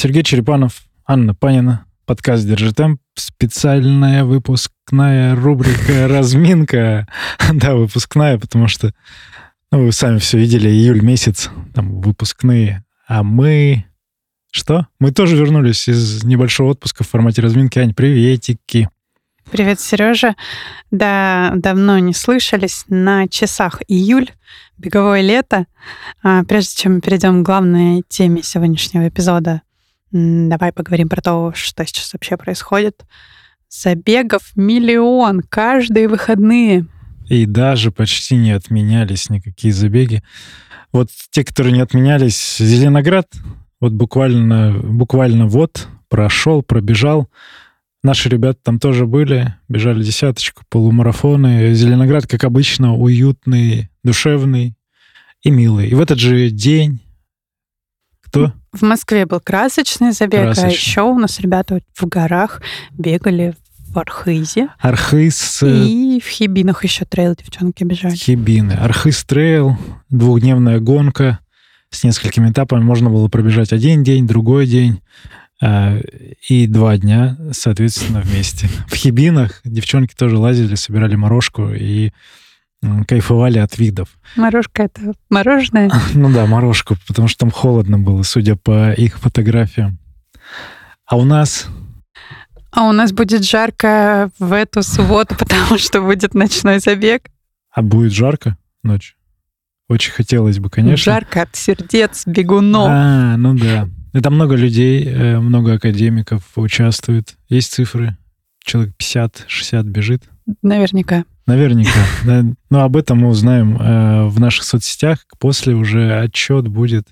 Сергей Черепанов, Анна Панина, подкаст «Держи темп», специальная выпускная рубрика «Разминка». Да, выпускная, потому что ну, вы сами все видели, июль месяц, там выпускные. А мы... Что? Мы тоже вернулись из небольшого отпуска в формате разминки. Ань, приветики. Привет, Сережа. Да, давно не слышались. На часах июль, беговое лето. А, прежде чем мы перейдем к главной теме сегодняшнего эпизода, давай поговорим про то, что сейчас вообще происходит. Забегов миллион каждые выходные. И даже почти не отменялись никакие забеги. Вот те, которые не отменялись, Зеленоград, вот буквально, буквально вот прошел, пробежал. Наши ребята там тоже были, бежали десяточку, полумарафоны. Зеленоград, как обычно, уютный, душевный и милый. И в этот же день кто? В Москве был красочный забег, а красочный. а еще у нас ребята в горах бегали в Архизе. Архиз... Э, и в Хибинах еще трейл девчонки бежали. Хибины. Архиз трейл, двухдневная гонка с несколькими этапами. Можно было пробежать один день, другой день. Э, и два дня, соответственно, вместе. В Хибинах девчонки тоже лазили, собирали морожку и кайфовали от видов. Морожка — это мороженое? Ну да, морожку, потому что там холодно было, судя по их фотографиям. А у нас... А у нас будет жарко в эту субботу, потому что будет ночной забег. А будет жарко ночью? Очень хотелось бы, конечно. Жарко от сердец бегунов. А, ну да. Это много людей, э, много академиков участвуют. Есть цифры? Человек 50-60 бежит? Наверняка. Наверняка. Да. Но об этом мы узнаем э, в наших соцсетях. После уже отчет будет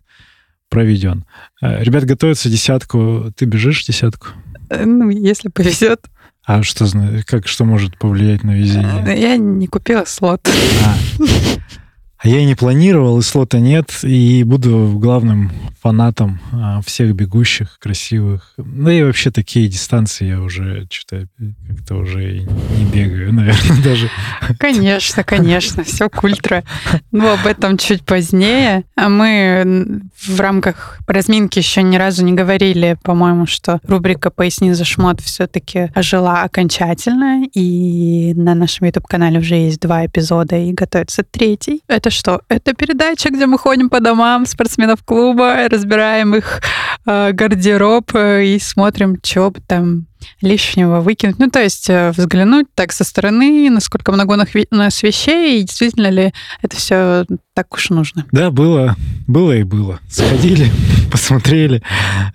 проведен. Э, ребят готовятся десятку. Ты бежишь десятку? Ну, если повезет. А что, как, что может повлиять на везение? Я не купила слот. А. А я и не планировал, и слота нет, и буду главным фанатом а, всех бегущих, красивых. Ну и вообще такие дистанции я уже что-то как-то уже не бегаю, наверное, даже. Конечно, конечно, все культра. Ну, об этом чуть позднее. А мы в рамках разминки еще ни разу не говорили, по-моему, что рубрика «Поясни за шмот» все-таки ожила окончательно, и на нашем YouTube-канале уже есть два эпизода, и готовится третий. Это это что? Это передача, где мы ходим по домам спортсменов клуба, разбираем их э, гардероб э, и смотрим, что там лишнего выкинуть. Ну, то есть э, взглянуть так со стороны, насколько много у нас вещей, и действительно ли это все так уж нужно. Да, было, было и было. Сходили, посмотрели.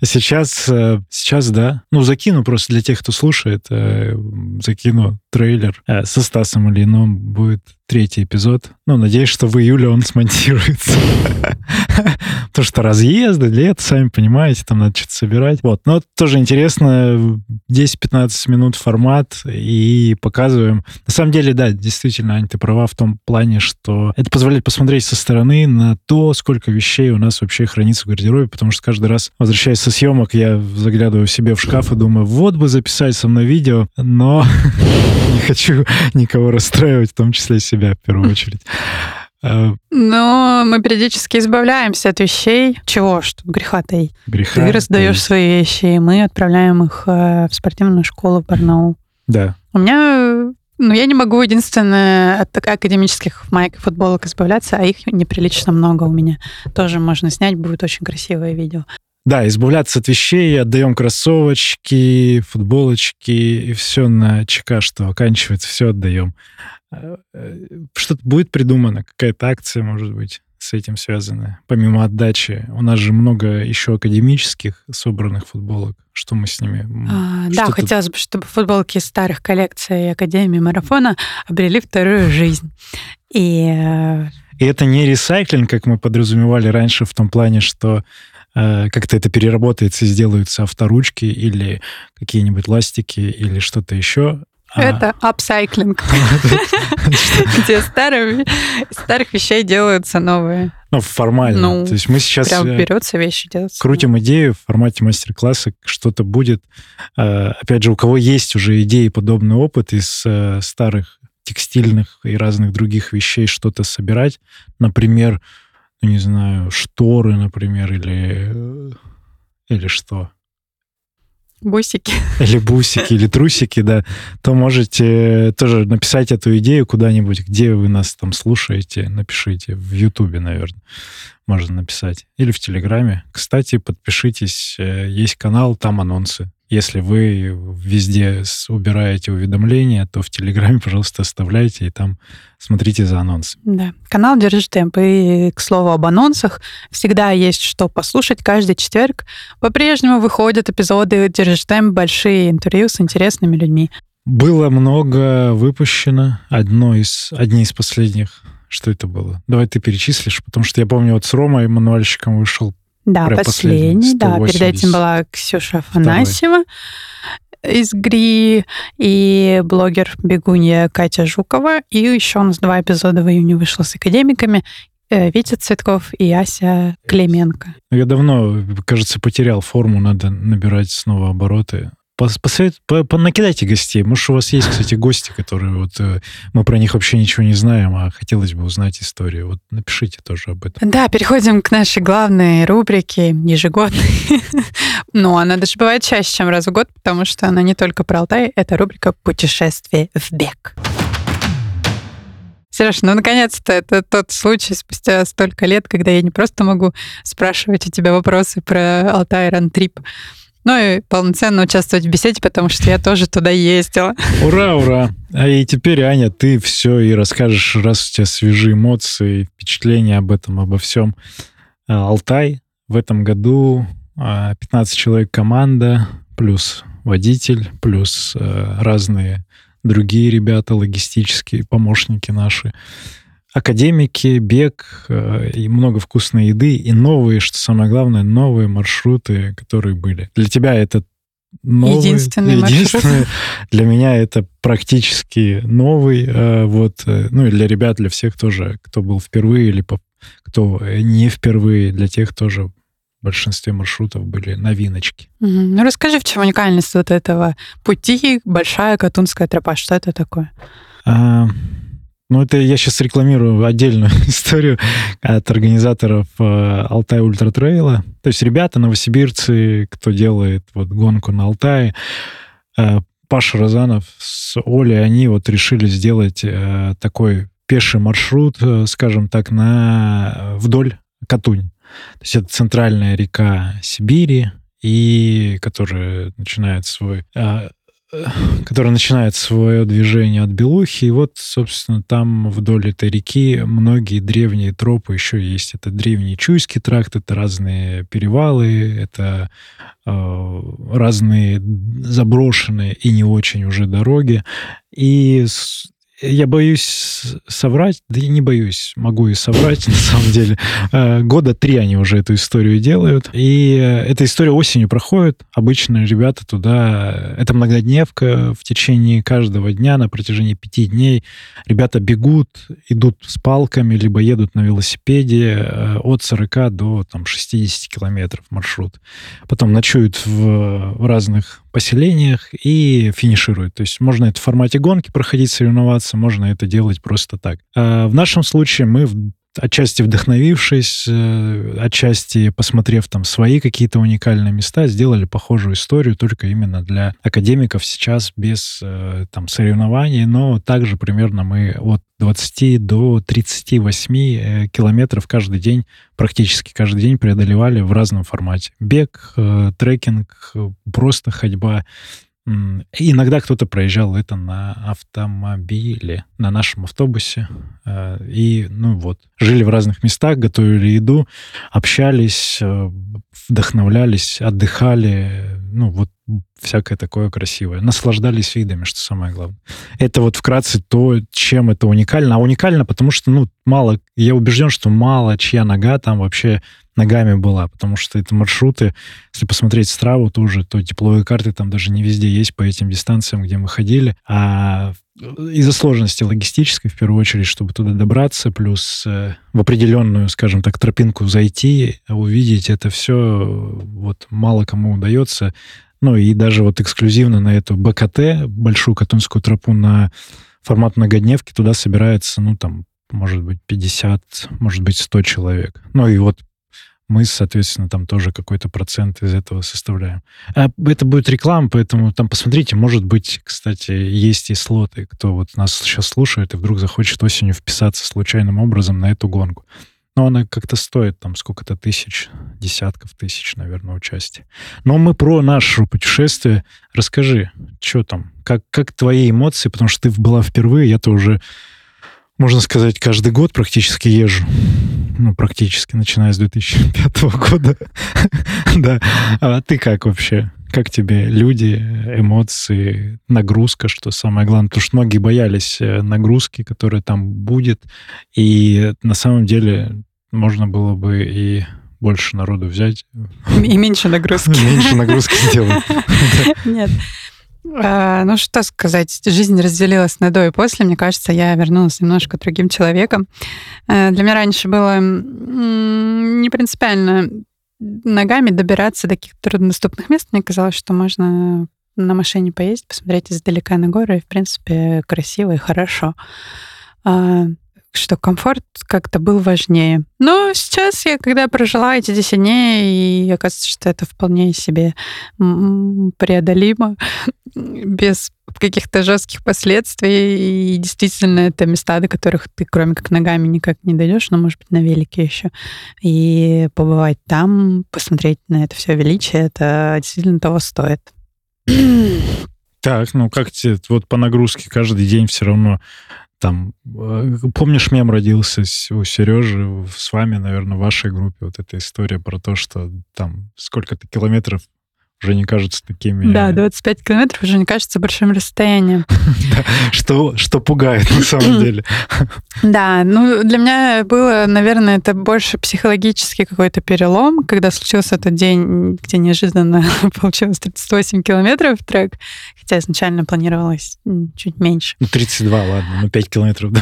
Сейчас, э, сейчас, да. Ну, закину просто для тех, кто слушает, закину трейлер со Стасом Ильином будет третий эпизод. Ну, надеюсь, что в июле он смонтируется. Потому что разъезды, лет, сами понимаете, там надо что-то собирать. Вот. Но тоже интересно, 10-15 минут формат и показываем. На самом деле, да, действительно, Аня, ты права в том плане, что это позволяет посмотреть со стороны на то, сколько вещей у нас вообще хранится в гардеробе, потому что каждый раз, возвращаясь со съемок, я заглядываю себе в шкаф и думаю, вот бы записать со мной видео, но не хочу никого расстраивать, в том числе себя в первую очередь. А, но мы периодически избавляемся от вещей. Чего ж тут греха таить? Греха. Ты раздаешь свои вещи, и мы отправляем их э, в спортивную школу в Барнаул. Да. У меня ну, я не могу единственное от академических майк и футболок избавляться, а их неприлично много у меня. Тоже можно снять, будет очень красивое видео. Да, избавляться от вещей, отдаем кроссовочки, футболочки и все на ЧК, что оканчивается, все отдаем. Э, э, что-то будет придумано, какая-то акция, может быть, с этим связанная. Помимо отдачи, у нас же много еще академических собранных футболок. Что мы с ними? А, да, хотелось бы, чтобы футболки старых коллекций Академии Марафона обрели вторую жизнь. И... Э, И это не ресайклинг, как мы подразумевали раньше, в том плане, что как-то это переработается и сделаются авторучки или какие-нибудь ластики или что-то еще. Это апсайклинг, где старых вещей делаются новые. Ну, формально. Ну, То есть мы сейчас прям э, берется вещи делать. Крутим идею в формате мастер-класса, что-то будет. Э, опять же, у кого есть уже идеи, подобный опыт из э, старых текстильных и разных других вещей что-то собирать. Например, ну, не знаю, шторы, например, или, или что Бусики. Или бусики, или трусики, да, то можете тоже написать эту идею куда-нибудь, где вы нас там слушаете, напишите. В Ютубе, наверное, можно написать. Или в Телеграме. Кстати, подпишитесь, э, есть канал, там анонсы. Если вы везде убираете уведомления, то в Телеграме, пожалуйста, оставляйте и там смотрите за анонсом. Да. Канал Держи темп. И, к слову, об анонсах. Всегда есть что послушать. Каждый четверг по-прежнему выходят эпизоды Держи темп, большие интервью с интересными людьми. Было много выпущено. Одно из, одни из последних что это было? Давай ты перечислишь, потому что я помню, вот с Ромой Мануальщиком вышел да, Прям последний, да. Перед этим была Ксюша Афанасьева из ГРИ и блогер бегунья Катя Жукова. И еще у нас два эпизода в июне вышло с академиками. Э, Витя Цветков и Ася Клименко. Я давно, кажется, потерял форму, надо набирать снова обороты. Посовет, по, по, накидайте гостей. Может, у вас есть, кстати, гости, которые вот э, мы про них вообще ничего не знаем, а хотелось бы узнать историю. Вот напишите тоже об этом. Да, переходим к нашей главной рубрике ежегодной. Но она даже бывает чаще, чем раз в год, потому что она не только про Алтай, это рубрика «Путешествие в бег». Сереж, ну наконец-то это тот случай спустя столько лет, когда я не просто могу спрашивать у тебя вопросы про Алтай Ран-трип, ну и полноценно участвовать в беседе, потому что я тоже туда ездила. Ура, ура! А и теперь, Аня, ты все и расскажешь, раз у тебя свежие эмоции, впечатления об этом, обо всем. А, Алтай в этом году 15 а, человек команда, плюс водитель, плюс а, разные другие ребята, логистические помощники наши академики, бег э, и много вкусной еды, и новые, что самое главное, новые маршруты, которые были. Для тебя это новый, единственный, единственный маршрут. Для меня это практически новый. Э, вот, э, ну и для ребят, для всех тоже, кто был впервые или кто не впервые, для тех тоже в большинстве маршрутов были новиночки. Угу. Ну расскажи, в чем уникальность вот этого пути Большая Катунская тропа? Что это такое? А, ну, это я сейчас рекламирую отдельную историю от организаторов э, Алтай Ультра Трейла. То есть ребята, новосибирцы, кто делает вот гонку на Алтае, э, Паша Розанов с Олей, они вот решили сделать э, такой пеший маршрут, скажем так, на вдоль Катунь. То есть это центральная река Сибири, и которая начинает свой который начинает свое движение от Белухи. И вот, собственно, там вдоль этой реки многие древние тропы еще есть. Это древний Чуйский тракт, это разные перевалы, это э, разные заброшенные и не очень уже дороги. И я боюсь соврать, да и не боюсь, могу и соврать, на самом деле. Э, года три они уже эту историю делают. И э, эта история осенью проходит. Обычно ребята туда... Это многодневка в течение каждого дня на протяжении пяти дней. Ребята бегут, идут с палками, либо едут на велосипеде э, от 40 до там, 60 километров маршрут. Потом ночуют в разных поселениях и финишируют. То есть можно это в формате гонки проходить, соревноваться, можно это делать просто так. А в нашем случае мы отчасти вдохновившись, э, отчасти посмотрев там свои какие-то уникальные места, сделали похожую историю только именно для академиков сейчас без э, там соревнований, но также примерно мы от 20 до 38 э, километров каждый день, практически каждый день преодолевали в разном формате. Бег, трекинг, просто ходьба. Иногда кто-то проезжал это на автомобиле, на нашем автобусе. Э, и, ну вот, жили в разных местах, готовили еду, общались, э, вдохновлялись, отдыхали. Ну, вот всякое такое красивое. Наслаждались видами, что самое главное. Это вот вкратце то, чем это уникально. А уникально, потому что, ну, мало, я убежден, что мало чья нога там вообще ногами была, потому что это маршруты, если посмотреть страву тоже, то тепловые карты там даже не везде есть по этим дистанциям, где мы ходили, а из-за сложности логистической, в первую очередь, чтобы туда добраться, плюс э, в определенную, скажем так, тропинку зайти, увидеть это все, вот мало кому удается. Ну и даже вот эксклюзивно на эту БКТ, Большую Катунскую тропу на формат многодневки, туда собирается, ну там, может быть, 50, может быть, 100 человек. Ну и вот мы, соответственно, там тоже какой-то процент из этого составляем. А это будет реклама, поэтому там посмотрите, может быть, кстати, есть и слоты, кто вот нас сейчас слушает и вдруг захочет осенью вписаться случайным образом на эту гонку. Но она как-то стоит там сколько-то тысяч, десятков тысяч, наверное, участия. Но мы про наше путешествие. Расскажи, что там, как, как твои эмоции, потому что ты была впервые, я-то уже, можно сказать, каждый год практически езжу. Ну, практически, начиная с 2005 года. да. А ты как вообще? Как тебе люди, эмоции, нагрузка, что самое главное? Потому что многие боялись э, нагрузки, которая там будет. И на самом деле можно было бы и больше народу взять. И меньше нагрузки. Меньше нагрузки сделать. Нет. А, ну, что сказать, жизнь разделилась на до и после. Мне кажется, я вернулась немножко другим человеком. Э, для меня раньше было не принципиально ногами добираться до каких-то труднодоступных мест. Мне казалось, что можно на машине поездить, посмотреть издалека на горы, и, в принципе, красиво и хорошо. Что комфорт как-то был важнее. Но сейчас я, когда прожила эти 10 дней, и оказывается, что это вполне себе преодолимо, без каких-то жестких последствий. И действительно, это места, до которых ты, кроме как ногами, никак не дойдешь, но, может быть, на велике еще. И побывать там, посмотреть на это все величие, это действительно того стоит. Так, ну как тебе вот по нагрузке каждый день все равно там, э, помнишь, мем родился у Сережи с вами, наверное, в вашей группе, вот эта история про то, что там сколько-то километров уже не кажутся такими... Да, 25 километров уже не кажется большим расстоянием. что, что пугает на самом деле. Да, ну для меня было, наверное, это больше психологический какой-то перелом, когда случился этот день, где неожиданно получилось 38 километров трек, хотя изначально планировалось чуть меньше. Ну, 32, ладно, ну 5 километров.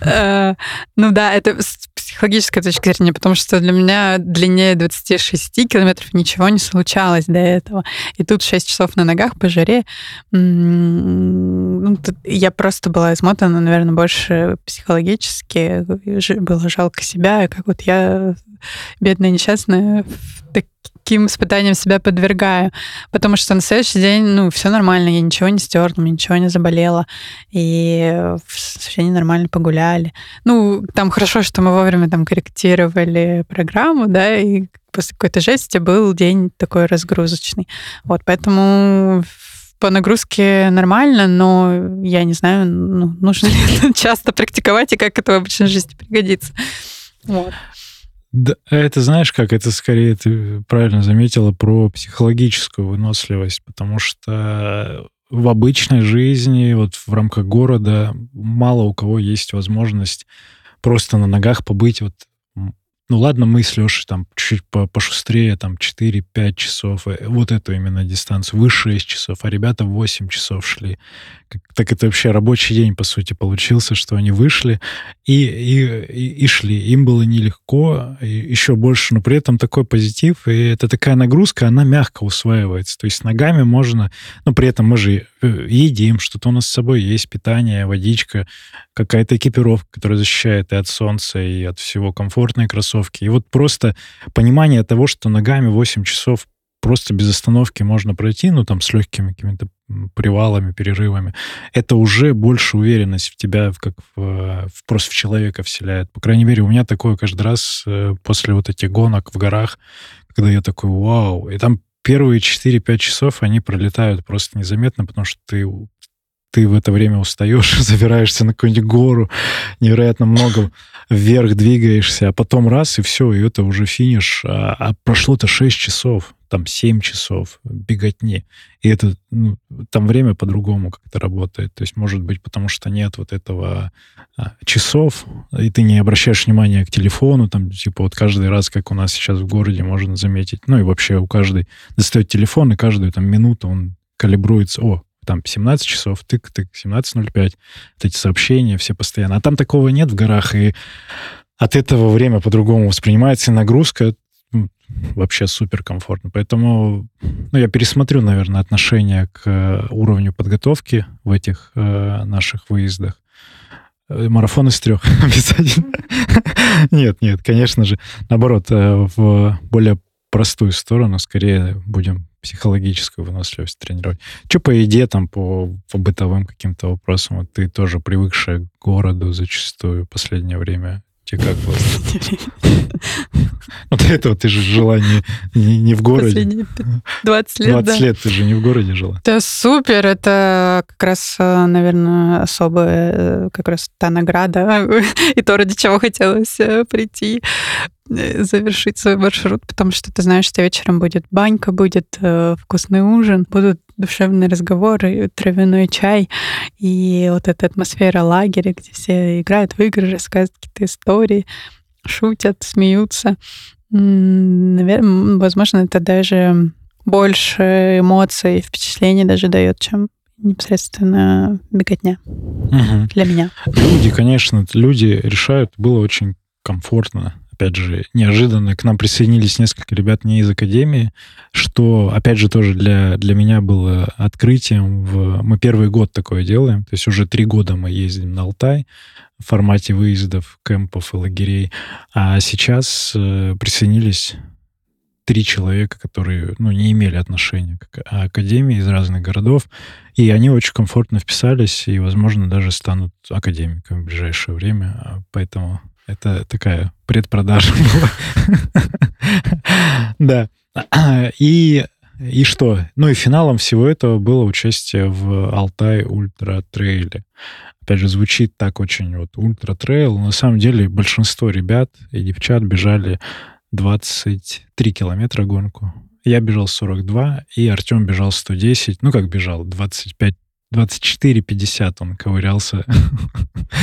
Э, ну да, это психологической точки зрения, потому что для меня длиннее 26 километров ничего не случалось до этого. И тут 6 часов на ногах по жаре. Ну, я просто была измотана, наверное, больше психологически. Было жалко себя, как вот я, бедная несчастная, таким испытаниям себя подвергаю. Потому что на следующий день, ну, все нормально, я ничего не стерла, ничего не заболело. И все нормально погуляли. Ну, там хорошо, что мы вовремя там корректировали программу, да, и после какой-то жести был день такой разгрузочный. Вот, поэтому по нагрузке нормально, но я не знаю, ну, нужно ли часто практиковать и как это в обычной жизни пригодится. Вот. Да, это знаешь как? Это скорее ты правильно заметила про психологическую выносливость, потому что в обычной жизни, вот в рамках города, мало у кого есть возможность просто на ногах побыть вот ну ладно, мы с Лешей там чуть-чуть пошустрее, там 4-5 часов, э, вот эту именно дистанцию, вы 6 часов, а ребята 8 часов шли. Так это вообще рабочий день, по сути, получился, что они вышли и, и, и, шли. Им было нелегко, и еще больше, но при этом такой позитив, и это такая нагрузка, она мягко усваивается. То есть ногами можно, но при этом мы же едим, что-то у нас с собой есть, питание, водичка, какая-то экипировка, которая защищает и от солнца, и от всего комфортные кроссовки. И вот просто понимание того, что ногами 8 часов просто без остановки можно пройти, ну, там, с легкими какими-то привалами, перерывами, это уже больше уверенность в тебя, как в, в, просто в человека вселяет. По крайней мере, у меня такое каждый раз э, после вот этих гонок в горах, когда я такой, вау, и там первые 4-5 часов они пролетают просто незаметно, потому что ты ты в это время устаешь, забираешься на какую-нибудь гору, невероятно много вверх двигаешься, а потом раз, и все, и это уже финиш. А, а прошло-то 6 часов, там 7 часов беготни. И это, ну, там время по-другому как-то работает. То есть, может быть, потому что нет вот этого а, часов, и ты не обращаешь внимания к телефону, там, типа, вот каждый раз, как у нас сейчас в городе, можно заметить, ну, и вообще у каждой достает телефон, и каждую там минуту он калибруется. О, там 17 часов, тык-тык, 17.05, вот эти сообщения все постоянно. А там такого нет в горах, и от этого время по-другому воспринимается, и нагрузка вообще супер комфортно. Поэтому ну, я пересмотрю, наверное, отношение к э, уровню подготовки в этих э, наших выездах. Э, марафон из трех один. Нет, нет, конечно же. Наоборот, э, в более простую сторону, скорее будем психологическую выносливость тренировать. Что по еде, там, по, по бытовым каким-то вопросам? Вот ты тоже привыкшая к городу зачастую в последнее время. Тебе как было? Вот этого ты же жила не, не, не в городе. Последние 20 лет, 20 лет ты же не в городе жила. Это супер, это как раз, э, наверное, особая э, как раз та награда и то, ради чего хотелось э, прийти завершить свой маршрут, потому что ты знаешь, что вечером будет банька, будет э, вкусный ужин, будут душевные разговоры, травяной чай, и вот эта атмосфера лагеря, где все играют в игры, рассказывают какие-то истории, шутят, смеются. Наверное, возможно, это даже больше эмоций и впечатлений даже дает, чем непосредственно беготня угу. для меня. Люди, конечно, люди решают, было очень комфортно опять же, неожиданно к нам присоединились несколько ребят не из академии, что, опять же, тоже для, для меня было открытием. В... Мы первый год такое делаем, то есть уже три года мы ездим на Алтай в формате выездов, кемпов и лагерей, а сейчас э, присоединились три человека, которые ну, не имели отношения к академии из разных городов, и они очень комфортно вписались и, возможно, даже станут академиками в ближайшее время. Поэтому это такая предпродажа была. Да. И, и что? Ну и финалом всего этого было участие в Алтай Ультра Трейле. Опять же, звучит так очень вот Ultra Trail. На самом деле большинство ребят и девчат бежали 23 километра гонку. Я бежал 42, и Артем бежал 110. Ну, как бежал, 25 24-50 он ковырялся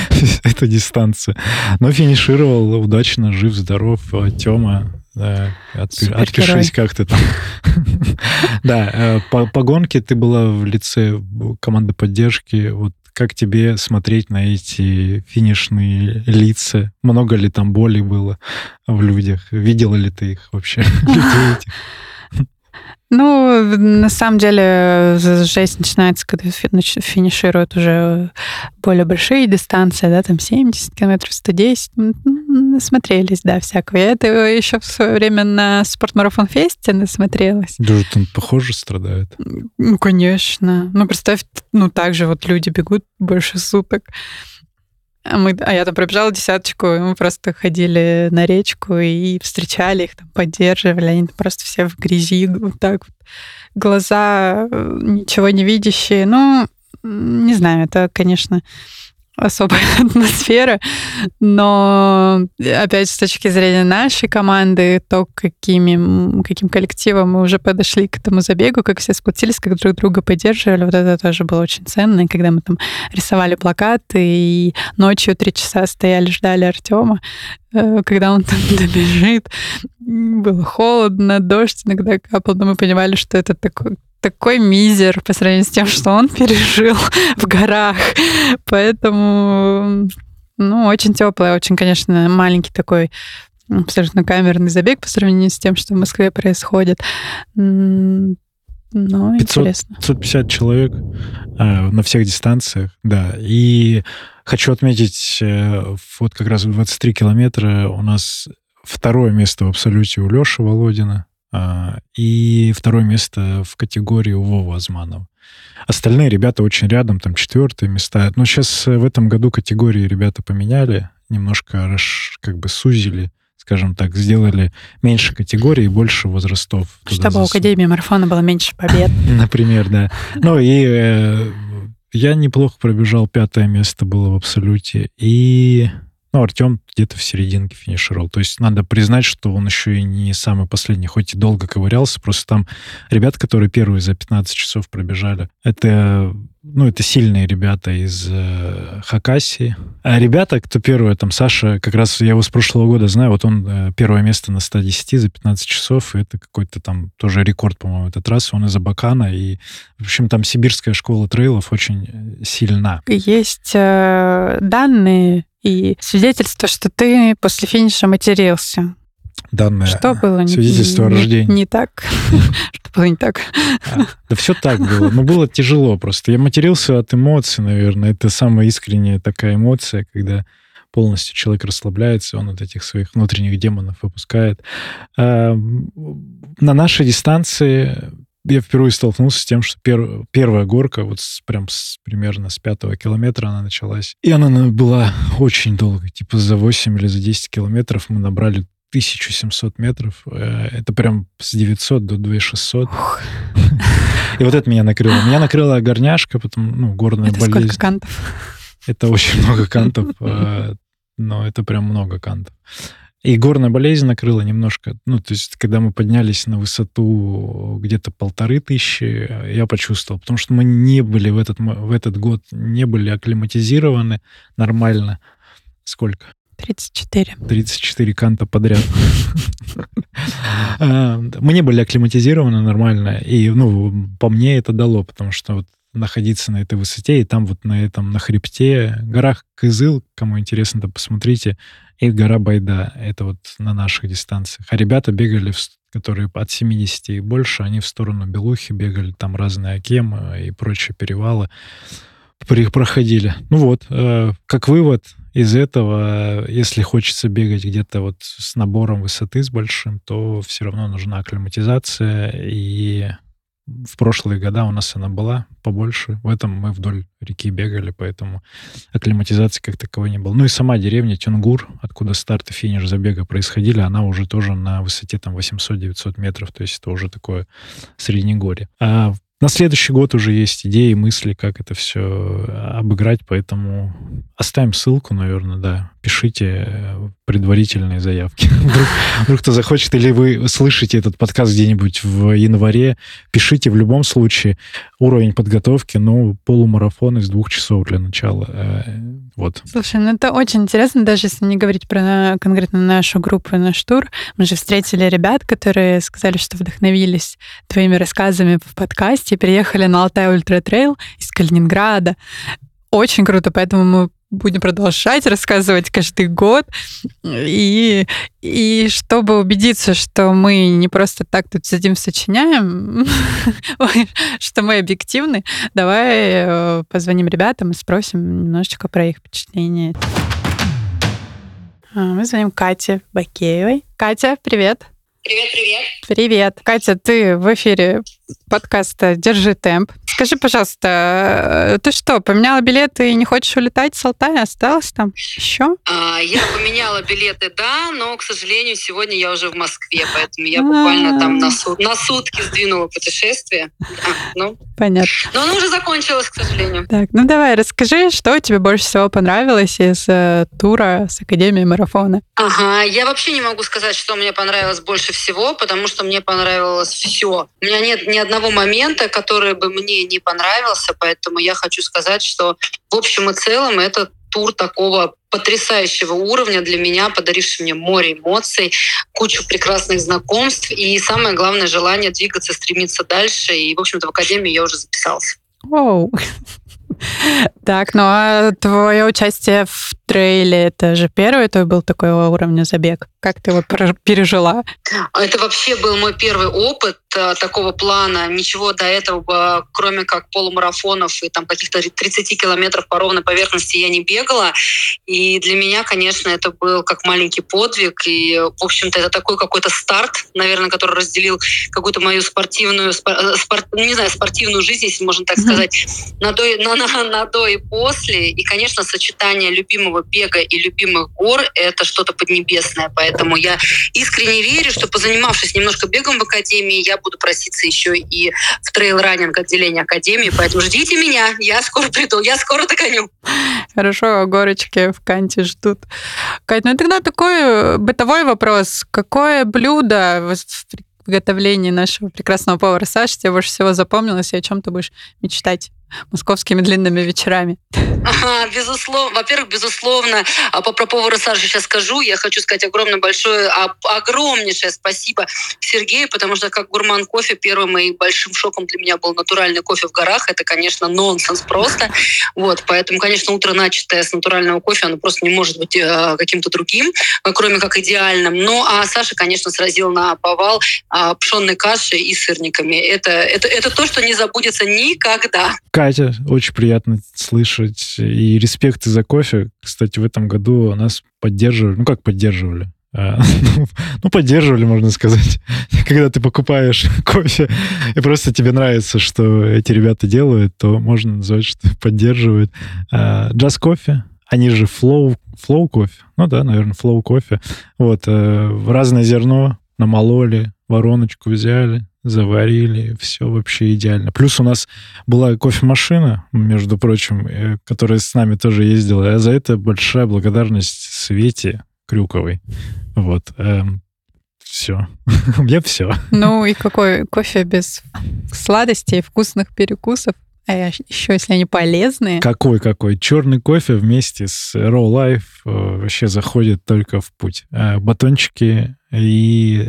эту дистанцию. Но финишировал удачно, жив-здоров. Тёма, да, отпи- отпишись, как ты там. да, э, по, по гонке ты была в лице команды поддержки. Вот как тебе смотреть на эти финишные лица? Много ли там боли было в людях? Видела ли ты их вообще? Ну, на самом деле, жесть начинается, когда финишируют уже более большие дистанции, да, там 70 километров, 110. Насмотрелись, да, всякого. Я это еще в свое время на спортмарафон фесте насмотрелась. Даже там похоже страдает. Ну, конечно. Ну, представь, ну, так же вот люди бегут больше суток. А, мы, а я там пробежала десяточку, и мы просто ходили на речку и встречали их, там, поддерживали. Они просто все в грязи, вот так вот. Глаза э, ничего не видящие. Ну, не знаю, это, конечно, особая атмосфера, но опять с точки зрения нашей команды, то, какими, каким коллективом мы уже подошли к этому забегу, как все сплотились, как друг друга поддерживали, вот это тоже было очень ценно, и когда мы там рисовали плакаты и ночью три часа стояли, ждали Артема, э, когда он там добежит, было холодно, дождь иногда капал, но мы понимали, что это такой такой мизер по сравнению с тем, что он пережил в горах. Поэтому, ну, очень теплый, очень, конечно, маленький такой абсолютно камерный забег по сравнению с тем, что в Москве происходит. Но 500, интересно. 550 человек э, на всех дистанциях, да. И хочу отметить, э, вот как раз в 23 километра у нас второе место в абсолюте у Леши Володина. А, и второе место в категории у Вова Азманова. Остальные ребята очень рядом, там четвертые места. Но сейчас э, в этом году категории ребята поменяли, немножко как бы сузили, скажем так, сделали меньше категорий и больше возрастов. Чтобы у Академии марафона было меньше побед. Например, да. Ну и э, я неплохо пробежал, пятое место было в абсолюте. И ну, Артем где-то в серединке финишировал. То есть надо признать, что он еще и не самый последний, хоть и долго ковырялся. Просто там ребята, которые первые за 15 часов пробежали, это, ну, это сильные ребята из э, Хакасии. А ребята, кто первые, там Саша, как раз я его с прошлого года знаю, вот он э, первое место на 110 за 15 часов, и это какой-то там тоже рекорд, по-моему, этой трассы. Он из Абакана, и, в общем, там сибирская школа трейлов очень сильна. Есть э, данные и свидетельство, что ты после финиша матерился. Данное Что было не- свидетельство о не- рождении. Не так. Что было не так. А, Да все так было. Но было тяжело просто. Я матерился от эмоций, наверное. Это самая искренняя такая эмоция, когда полностью человек расслабляется, он от этих своих внутренних демонов выпускает. А, На нашей дистанции я впервые столкнулся с тем, что пер- первая горка, вот с- прям с, примерно с пятого километра она началась. И она на- была очень долго, типа за 8 или за 10 километров мы набрали 1700 метров. Э, Это прям с 900 до 2600. Ух, И вот это меня накрыло. Меня накрыла горняшка, потом, ну, горная Это болезнь. сколько кантов? Это очень много кантов, э, но это прям много кантов. И горная болезнь накрыла немножко. Ну, то есть, когда мы поднялись на высоту где-то полторы тысячи, я почувствовал, потому что мы не были в этот, в этот год, не были акклиматизированы нормально. Сколько? 34. 34 канта подряд. А, Мы не были акклиматизированы нормально, и, ну, по мне это дало, потому что вот находиться на этой высоте, и там вот на этом, на хребте, горах Кызыл, кому интересно, то посмотрите, и гора Байда, это вот на наших дистанциях. А ребята бегали, которые от 70 и больше, они в сторону Белухи бегали, там разные Акемы и прочие перевалы проходили. Ну вот, э, как вывод из этого, если хочется бегать где-то вот с набором высоты с большим, то все равно нужна акклиматизация. И в прошлые года у нас она была побольше. В этом мы вдоль реки бегали, поэтому акклиматизации как таковой не было. Ну и сама деревня Тюнгур, откуда старт и финиш забега происходили, она уже тоже на высоте там 800-900 метров, то есть это уже такое среднегорье. А на следующий год уже есть идеи, мысли, как это все обыграть, поэтому оставим ссылку, наверное, да. Пишите э, предварительные заявки. Вдруг, вдруг кто захочет, или вы слышите этот подкаст где-нибудь в январе, пишите в любом случае уровень подготовки, ну, полумарафон из двух часов для начала. Э, Вот. Слушай, ну это очень интересно, даже если не говорить про конкретно нашу группу и наш тур. Мы же встретили ребят, которые сказали, что вдохновились твоими рассказами в подкасте и приехали на Алтай Ultra Trail из Калининграда. Очень круто, поэтому мы будем продолжать рассказывать каждый год. И, и чтобы убедиться, что мы не просто так тут сидим, сочиняем, что мы объективны, давай э, позвоним ребятам и спросим немножечко про их впечатления. А, Мы звоним Кате Бакеевой. Катя, привет. Привет, привет. Привет. Катя, ты в эфире подкаста «Держи темп». Скажи, пожалуйста, э, ты что, поменяла билеты и не хочешь улетать с Алтая? Осталась там еще? А, я поменяла билеты, да, но, к сожалению, сегодня я уже в Москве, поэтому я буквально там на, сут- на сутки сдвинула путешествие. Да, ну, Понятно. но оно уже закончилось, к сожалению. Так, ну давай, расскажи, что тебе больше всего понравилось из э, тура с Академией марафона? Ага, я вообще не могу сказать, что мне понравилось больше всего, потому что мне понравилось все. У меня нет ни одного момента, который бы мне не понравился, поэтому я хочу сказать, что в общем и целом это тур такого потрясающего уровня для меня, подаривший мне море эмоций, кучу прекрасных знакомств и самое главное желание двигаться, стремиться дальше. И, в общем-то, в академию я уже записался. Оу. Так, ну а твое участие в трейле, это же первый твой был такого уровня забег. Как ты его пер- пережила? Это вообще был мой первый опыт э, такого плана. Ничего до этого, бы, кроме как полумарафонов и там каких-то 30 километров по ровной поверхности я не бегала. И для меня, конечно, это был как маленький подвиг. И, в общем-то, это такой какой-то старт, наверное, который разделил какую-то мою спортивную, спор- э, спорт- ну, не знаю, спортивную жизнь, если можно так Мгм. сказать, на и- на, на- на до и после. И, конечно, сочетание любимого бега и любимых гор — это что-то поднебесное. Поэтому я искренне верю, что позанимавшись немножко бегом в академии, я буду проситься еще и в трейл-раннинг отделение академии. Поэтому ждите меня, я скоро приду, я скоро догоню. Хорошо, горочки в канте ждут. Кать, ну тогда такой э, бытовой вопрос. Какое блюдо в приготовлении нашего прекрасного повара Саши тебе больше всего запомнилось и о чем ты будешь мечтать московскими длинными вечерами. Безусловно. Во-первых, безусловно, а по, про повара Саши сейчас скажу. Я хочу сказать огромное большое, огромнейшее спасибо Сергею, потому что как гурман кофе первым и большим шоком для меня был натуральный кофе в горах. Это, конечно, нонсенс просто. Вот, поэтому, конечно, утро начатое с натурального кофе, оно просто не может быть э, каким-то другим, кроме как идеальным. Ну, а Саша, конечно, сразил на повал э, пшенной кашей и сырниками. Это, это, это то, что не забудется никогда. Катя, очень приятно слышать. И респекты за кофе. Кстати, в этом году нас поддерживали. Ну, как поддерживали? А, ну, поддерживали, можно сказать. Когда ты покупаешь кофе, и просто тебе нравится, что эти ребята делают, то можно назвать, что поддерживают. Джаз кофе, они же Flow, Flow кофе. Ну да, наверное, Flow кофе. Вот, э, разное зерно намололи, вороночку взяли, заварили, все вообще идеально. Плюс у нас была кофемашина, между прочим, э, которая с нами тоже ездила. А за это большая благодарность Свете Крюковой. Вот. Эм, все. У меня все. Ну и какой кофе без сладостей, вкусных перекусов? А еще, если они полезные. Какой-какой. Черный кофе вместе с Raw Life э, вообще заходит только в путь. Э, батончики и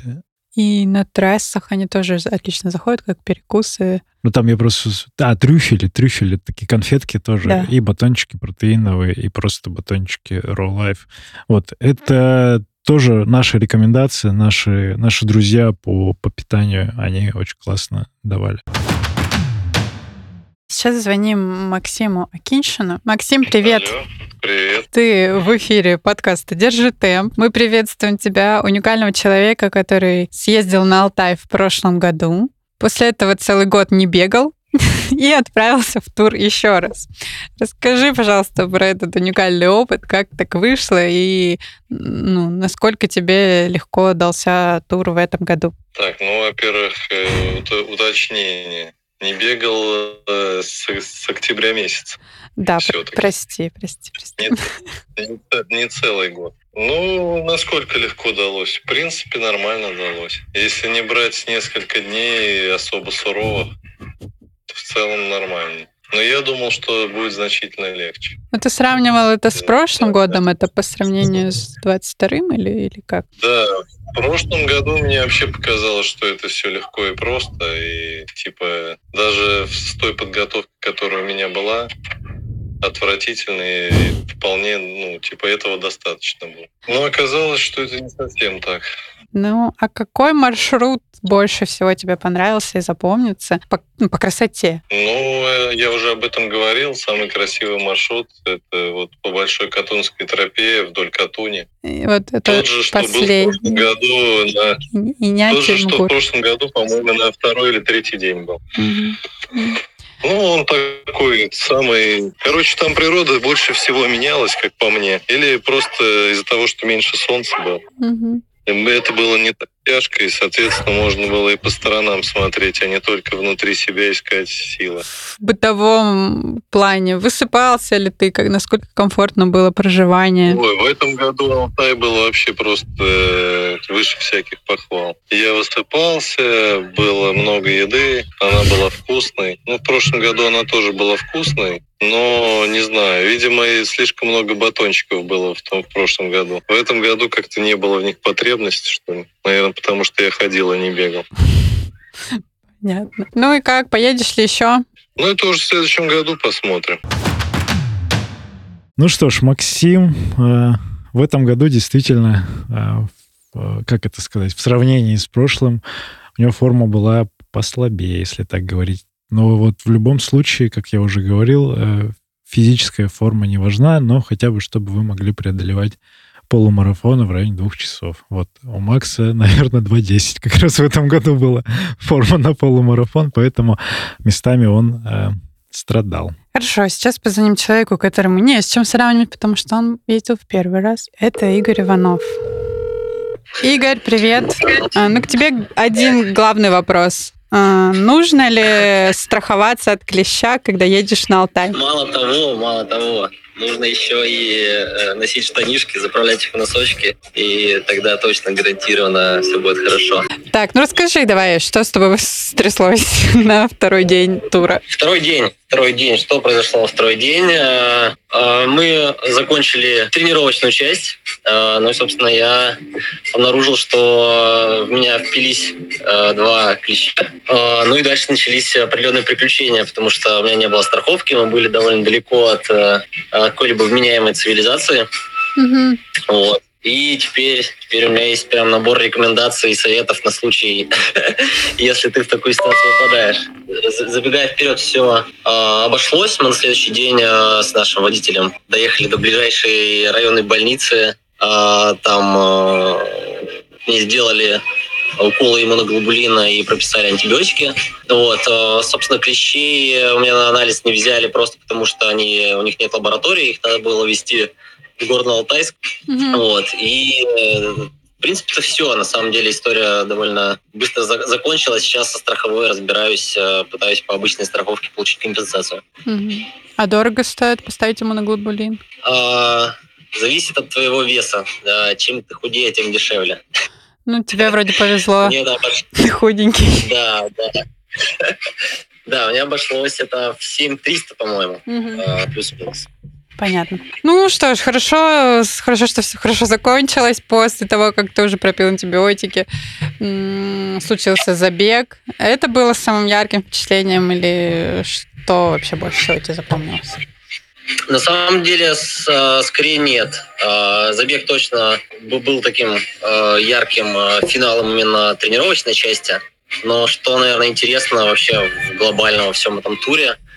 и на трассах они тоже отлично заходят, как перекусы. Ну, там я просто... А, трюфели, трюфели, такие конфетки тоже. Да. И батончики протеиновые, и просто батончики Raw Life. Вот, это тоже наши рекомендации, наши, наши друзья по, по питанию, они очень классно давали. Сейчас звоним Максиму Акиншину. Максим, привет. Алло, привет. Ты в эфире подкаста «Держи темп». Мы приветствуем тебя, уникального человека, который съездил на Алтай в прошлом году. После этого целый год не бегал, и отправился в тур еще раз. Расскажи, пожалуйста, про этот уникальный опыт, как так вышло и ну, насколько тебе легко дался тур в этом году. Так, ну, во-первых, э, уточнение не бегал э, с, с октября месяца. Да, прости, прости, прости. Нет, не, не целый год. Ну, насколько легко далось? В принципе, нормально далось. Если не брать несколько дней особо суровых, то в целом нормально. Но я думал, что будет значительно легче. Ну, ты сравнивал это с прошлым годом? Это по сравнению с 22-м или, или как? Да, в прошлом году мне вообще показалось, что это все легко и просто. И типа даже с той подготовкой, которая у меня была, отвратительной, вполне, ну, типа этого достаточно было. Но оказалось, что это не совсем так. Ну, а какой маршрут больше всего тебе понравился и запомнится по, ну, по красоте? Ну, я уже об этом говорил. Самый красивый маршрут — это вот по Большой Катунской тропе вдоль Катуни. И вот это Тот же, что последний. был в прошлом году на... Тот же, что в прошлом году, по-моему, на второй или третий день был. Угу. Ну, он такой самый... Короче, там природа больше всего менялась, как по мне. Или просто из-за того, что меньше солнца было. Угу. Это было не так тяжко, и, соответственно, можно было и по сторонам смотреть, а не только внутри себя искать силы. В бытовом плане высыпался ли ты, как, насколько комфортно было проживание? Ой, в этом году Алтай был вообще просто э, выше всяких похвал. Я высыпался, было много еды, она была вкусной. Ну, в прошлом году она тоже была вкусной, но не знаю, видимо, слишком много батончиков было в том в прошлом году. В этом году как-то не было в них потребности, что ли. Наверное, потому что я ходил, а не бегал. Понятно. Ну и как, поедешь ли еще? Ну, это уже в следующем году посмотрим. Ну что ж, Максим, э, в этом году действительно, э, э, как это сказать, в сравнении с прошлым, у него форма была послабее, если так говорить. Но вот в любом случае, как я уже говорил, физическая форма не важна, но хотя бы чтобы вы могли преодолевать полумарафона в районе двух часов. Вот. У Макса, наверное, 2.10 как раз в этом году была форма на полумарафон, поэтому местами он э, страдал. Хорошо, сейчас позвоним человеку, которому не с чем сравнивать, потому что он ездил в первый раз. Это Игорь Иванов. Игорь, привет. А, ну, к тебе один главный вопрос. А, нужно ли страховаться от клеща, когда едешь на Алтай? Мало того, мало того. нужно еще и э, носить штанишки, заправлять их в носочки, и тогда точно гарантированно все будет хорошо. Так, ну расскажи давай, что с тобой стряслось на второй день тура? Второй день. Второй день. Что произошло второй день? Э, э, мы закончили тренировочную часть. Ну и, собственно, я обнаружил, что в меня впились два клеща. Ну и дальше начались определенные приключения, потому что у меня не было страховки, мы были довольно далеко от какой-либо вменяемой цивилизации. Mm-hmm. Вот. И теперь, теперь у меня есть прям набор рекомендаций и советов на случай, если ты в такую ситуацию попадаешь. Забегая вперед, все обошлось. Мы на следующий день с нашим водителем доехали до ближайшей районной больницы. А, там мне сделали уколы иммуноглобулина и прописали антибиотики. Вот, собственно, клещей у меня на анализ не взяли просто потому, что они, у них нет лаборатории, их надо было вести Горно-Алтайск. Mm-hmm. Вот. И в принципе, это все. На самом деле история довольно быстро за- закончилась. Сейчас со страховой разбираюсь, пытаюсь по обычной страховке получить компенсацию. Mm-hmm. А дорого стоит поставить ему на глобулин? А, зависит от твоего веса. Чем ты худее, тем дешевле. Ну, тебе вроде повезло. Мне, да, Ты худенький. Да, да. Да, у меня обошлось это в 7300, по-моему, плюс-минус. Понятно. Ну что ж, хорошо, хорошо, что все хорошо закончилось после того, как ты уже пропил антибиотики. Случился забег. Это было самым ярким впечатлением или что вообще больше всего тебе запомнилось? На самом деле, а, скорее нет. А, забег точно был таким а, ярким финалом именно тренировочной части. Но что, наверное, интересно вообще в глобальном во всем этом туре –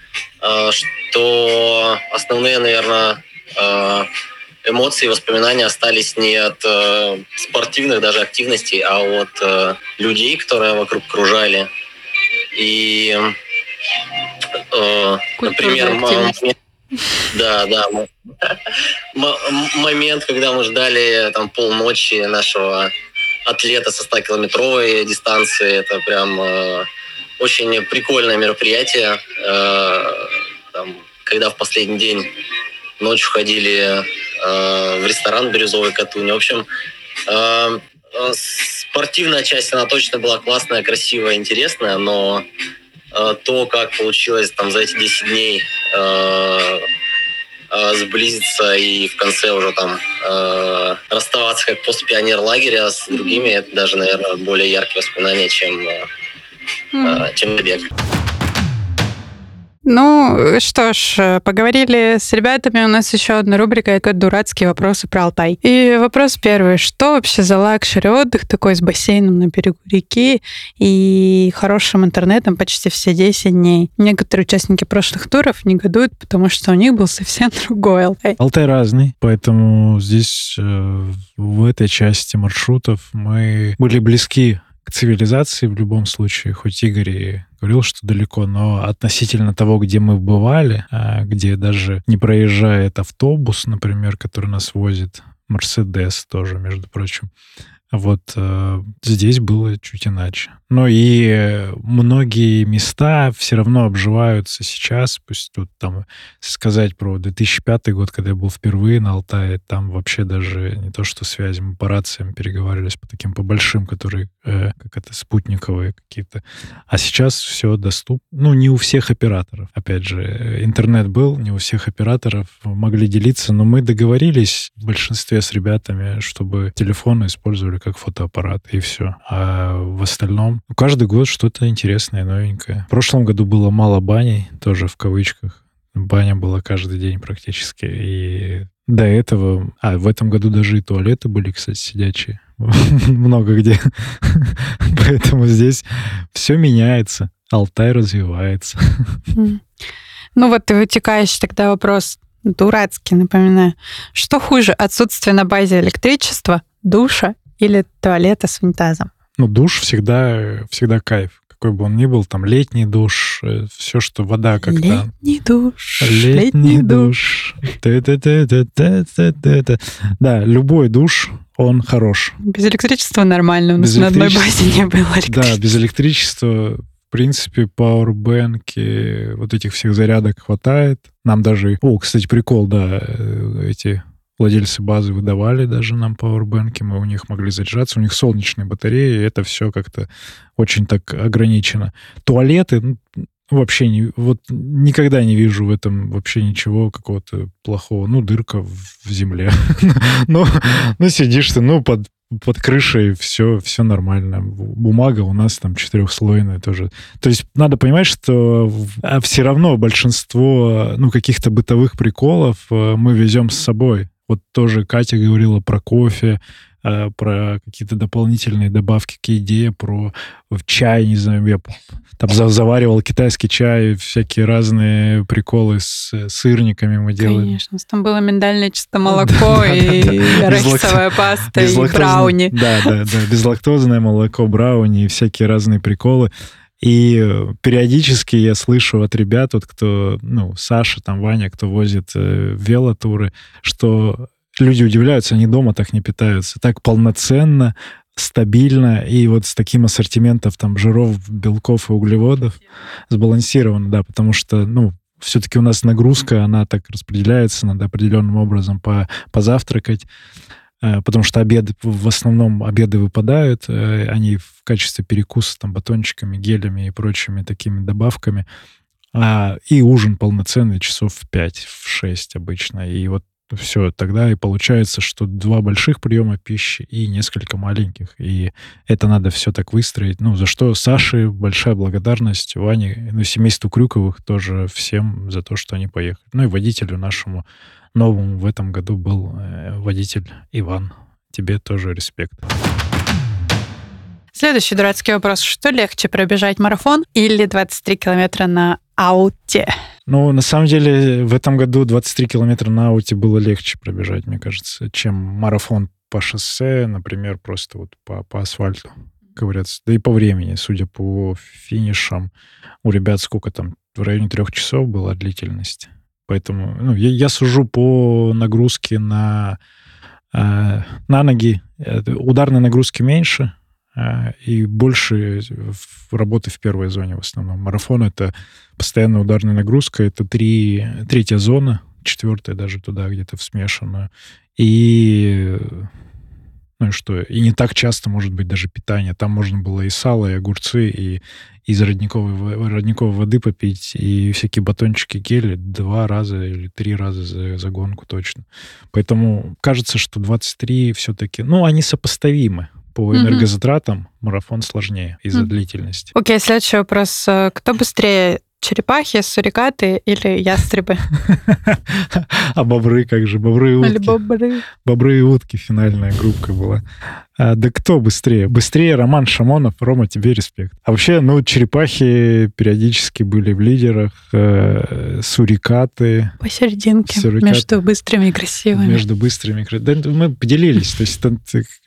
Э, что основные, наверное, э, эмоции, воспоминания остались не от э, спортивных даже активностей, а от людей, которые вокруг кружали. И, например, да, да. Момент, когда мы ждали там полночи нашего атлета со 100-километровой дистанции, это прям очень прикольное мероприятие. Э, там, когда в последний день ночью ходили э, в ресторан «Бирюзовый Катунь». В общем, э, спортивная часть, она точно была классная, красивая, интересная, но то, как получилось там за эти 10 дней сблизиться и в конце уже там э, расставаться как после пионер лагеря с другими, это даже, наверное, более яркие воспоминания, чем mm. чем бег. Ну что ж, поговорили с ребятами. У нас еще одна рубрика — это дурацкие вопросы про Алтай. И вопрос первый. Что вообще за лакшери отдых такой с бассейном на берегу реки и хорошим интернетом почти все 10 дней? Некоторые участники прошлых туров негодуют, потому что у них был совсем другой Алтай. Алтай разный, поэтому здесь э, в этой части маршрутов мы были близки к цивилизации в любом случае, хоть Игорь и говорил, что далеко, но относительно того, где мы бывали, а, где даже не проезжает автобус, например, который нас возит, Мерседес тоже, между прочим, вот э, здесь было чуть иначе. Но и многие места все равно обживаются сейчас. Пусть тут там сказать про 2005 год, когда я был впервые на Алтае, там вообще даже не то, что связи, мы по рациям переговаривались по таким, по большим, которые э, как это, спутниковые какие-то. А сейчас все доступно. Ну, не у всех операторов. Опять же, интернет был, не у всех операторов могли делиться, но мы договорились в большинстве с ребятами, чтобы телефоны использовали как фотоаппарат, и все. А в остальном каждый год что-то интересное, новенькое. В прошлом году было мало баней, тоже в кавычках. Баня была каждый день практически. И до этого... А, в этом году даже и туалеты были, кстати, сидячие. Много где. Поэтому здесь все меняется. Алтай развивается. Ну вот ты вытекаешь тогда вопрос дурацкий, напоминаю. Что хуже, отсутствие на базе электричества, душа или туалета с унитазом? Ну, душ всегда, всегда кайф. Какой бы он ни был, там летний душ, э, все, что вода как-то... Летний душ, летний душ. Да, любой душ, он хорош. Без электричества нормально, у нас на одной базе не было Да, без электричества принципе, пауэрбэнки, вот этих всех зарядок хватает. Нам даже... О, кстати, прикол, да, э, эти владельцы базы выдавали даже нам пауэрбэнки, мы у них могли заряжаться, у них солнечные батареи, и это все как-то очень так ограничено. Туалеты, ну, вообще не, вот никогда не вижу в этом вообще ничего какого-то плохого. Ну, дырка в, в земле. ну, ну, сидишь ты, ну, под, под крышей все, все нормально. Бумага у нас там четырехслойная тоже. То есть надо понимать, что а все равно большинство ну, каких-то бытовых приколов э, мы везем с собой. Вот тоже Катя говорила про кофе, э, про какие-то дополнительные добавки к еде, про чай, не знаю, я там заваривал китайский чай, всякие разные приколы с сырниками мы делали. Конечно, там было миндальное чисто молоко и арахисовая паста и брауни. Да, да, да, безлактозное молоко, брауни и всякие разные приколы. И периодически я слышу от ребят, вот кто, ну, Саша, там, Ваня, кто возит э, велотуры, что люди удивляются, они дома так не питаются. Так полноценно, стабильно и вот с таким ассортиментом там жиров, белков и углеводов сбалансировано, да, потому что, ну, все-таки у нас нагрузка, она так распределяется, надо определенным образом по, позавтракать, э, потому что обеды, в основном обеды выпадают, э, они в качестве перекуса там батончиками, гелями и прочими такими добавками, а, и ужин полноценный часов в 5, в 6 обычно. И вот все, тогда и получается, что два больших приема пищи и несколько маленьких. И это надо все так выстроить. Ну, за что Саше большая благодарность, Ване, ну, семейству Крюковых тоже всем за то, что они поехали. Ну и водителю нашему новому в этом году был э, водитель Иван. Тебе тоже респект. Следующий дурацкий вопрос. Что легче, пробежать марафон или 23 километра на ауте? Ну, на самом деле, в этом году 23 километра на ауте было легче пробежать, мне кажется, чем марафон по шоссе, например, просто вот по, по асфальту, говорят. Да и по времени, судя по финишам, у ребят сколько там, в районе трех часов была длительность. Поэтому ну, я, я сужу по нагрузке на, э, на ноги. Э, ударной нагрузки меньше, и больше работы в первой зоне в основном. Марафон — это постоянная ударная нагрузка, это три, третья зона, четвертая даже туда где-то в смешанную. И ну и что? И не так часто может быть даже питание. Там можно было и сало, и огурцы, и из родниковой, родниковой воды попить, и всякие батончики гели два раза или три раза за, за гонку точно. Поэтому кажется, что 23 все-таки, ну, они сопоставимы по энергозатратам mm-hmm. марафон сложнее из-за mm-hmm. длительности. Окей, следующий вопрос. Кто быстрее, черепахи, сурикаты или ястребы? А бобры как же? Бобры и утки. Или бобры. Бобры и утки финальная группка была. А, да кто быстрее? Быстрее Роман Шамонов. Рома, тебе респект. А вообще, ну, черепахи периодически были в лидерах, э, сурикаты. Посерединке, сурикаты, между быстрыми и красивыми. Между быстрыми и красивыми. Да, мы поделились. То есть,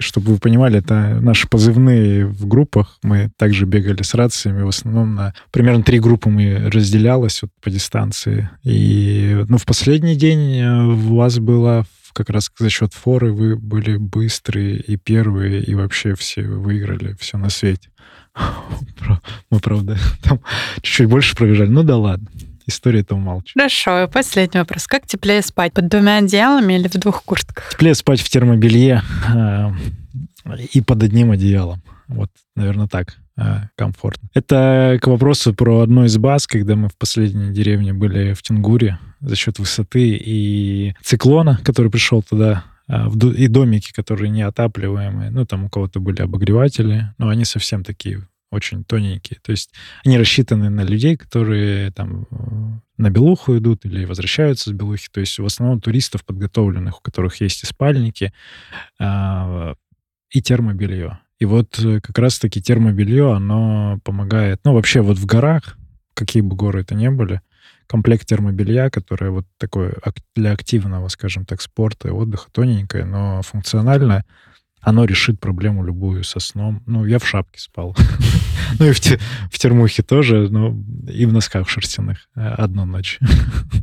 чтобы вы понимали, это наши позывные в группах. Мы также бегали с рациями. В основном на примерно три группы мы разделялось вот, по дистанции. И ну, в последний день э, у вас было как раз за счет форы вы были быстрые и первые, и вообще все выиграли все на свете. Мы, правда, там чуть-чуть больше пробежали. Ну да ладно. История этого умалчивает. Хорошо, и последний вопрос. Как теплее спать? Под двумя одеялами или в двух куртках? Теплее спать в термобелье э, и под одним одеялом. Вот, наверное, так комфортно. Это к вопросу про одну из баз, когда мы в последней деревне были в Тенгуре за счет высоты и циклона, который пришел туда, э, и домики, которые неотапливаемые. Ну, там у кого-то были обогреватели, но они совсем такие очень тоненькие. То есть они рассчитаны на людей, которые там э, на белуху идут или возвращаются с белухи. То есть в основном туристов подготовленных, у которых есть и спальники, и термобелье. И вот э, как раз-таки термобелье, оно помогает, ну, вообще вот в горах, какие бы горы это ни были, комплект термобелья, которое вот такое для активного, скажем так, спорта и отдыха, тоненькое, но функциональное, оно решит проблему любую со сном. Ну, я в шапке спал. ну, и в, те, в термухе тоже, но и в носках шерстяных э, одну ночь.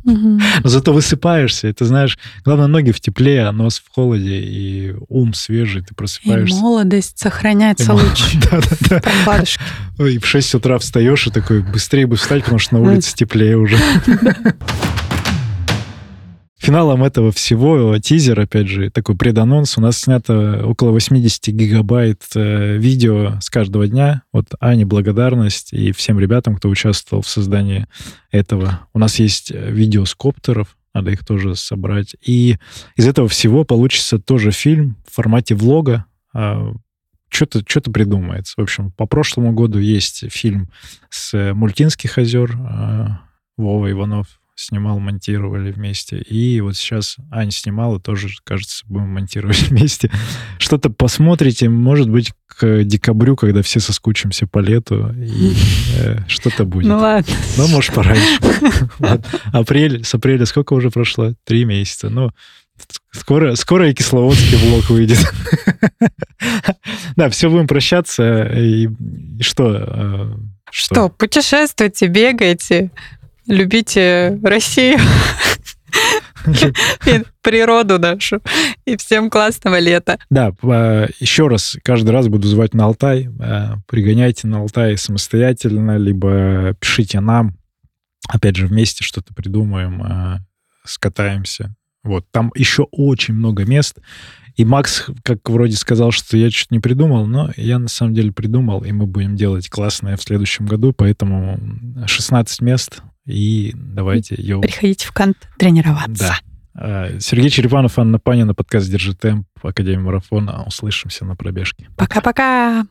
Но зато высыпаешься, и ты знаешь, главное, ноги в тепле, а нос в холоде, и ум свежий, ты просыпаешься. И молодость сохраняется лучше. Да-да-да. И в 6 утра встаешь и такой, быстрее бы встать, потому что на улице теплее уже. Финалом этого всего тизер, опять же, такой преданонс. У нас снято около 80 гигабайт э, видео с каждого дня. Вот Ане благодарность и всем ребятам, кто участвовал в создании этого. У нас есть э, видео с коптеров, надо их тоже собрать. И из этого всего получится тоже фильм в формате влога. А, что-то что придумается. В общем, по прошлому году есть фильм с Мультинских озер. А, Вова Иванов снимал, монтировали вместе. И вот сейчас Аня снимала, тоже, кажется, будем монтировать вместе. Что-то посмотрите, может быть, к декабрю, когда все соскучимся по лету, и э, что-то будет. Ну ладно. Ну, может, пораньше. Апрель, с апреля сколько уже прошло? Три месяца. Ну, Скоро, скоро и кисловодский блок выйдет. да, все, будем прощаться. И, что? Э, что? Что, путешествуйте, бегайте, любите Россию, природу нашу. И всем классного лета. Да, а, еще раз, каждый раз буду звать на Алтай. А, пригоняйте на Алтай самостоятельно, либо пишите нам. Опять же, вместе что-то придумаем, а, скатаемся. Вот, там еще очень много мест. И Макс, как вроде сказал, что я что-то не придумал, но я на самом деле придумал, и мы будем делать классное в следующем году, поэтому 16 мест и давайте ее... Приходите в Кант тренироваться. Да. А, Сергей Черепанов, Анна Панина, подкаст «Держи темп», Академия марафона. Услышимся на пробежке. Пока-пока.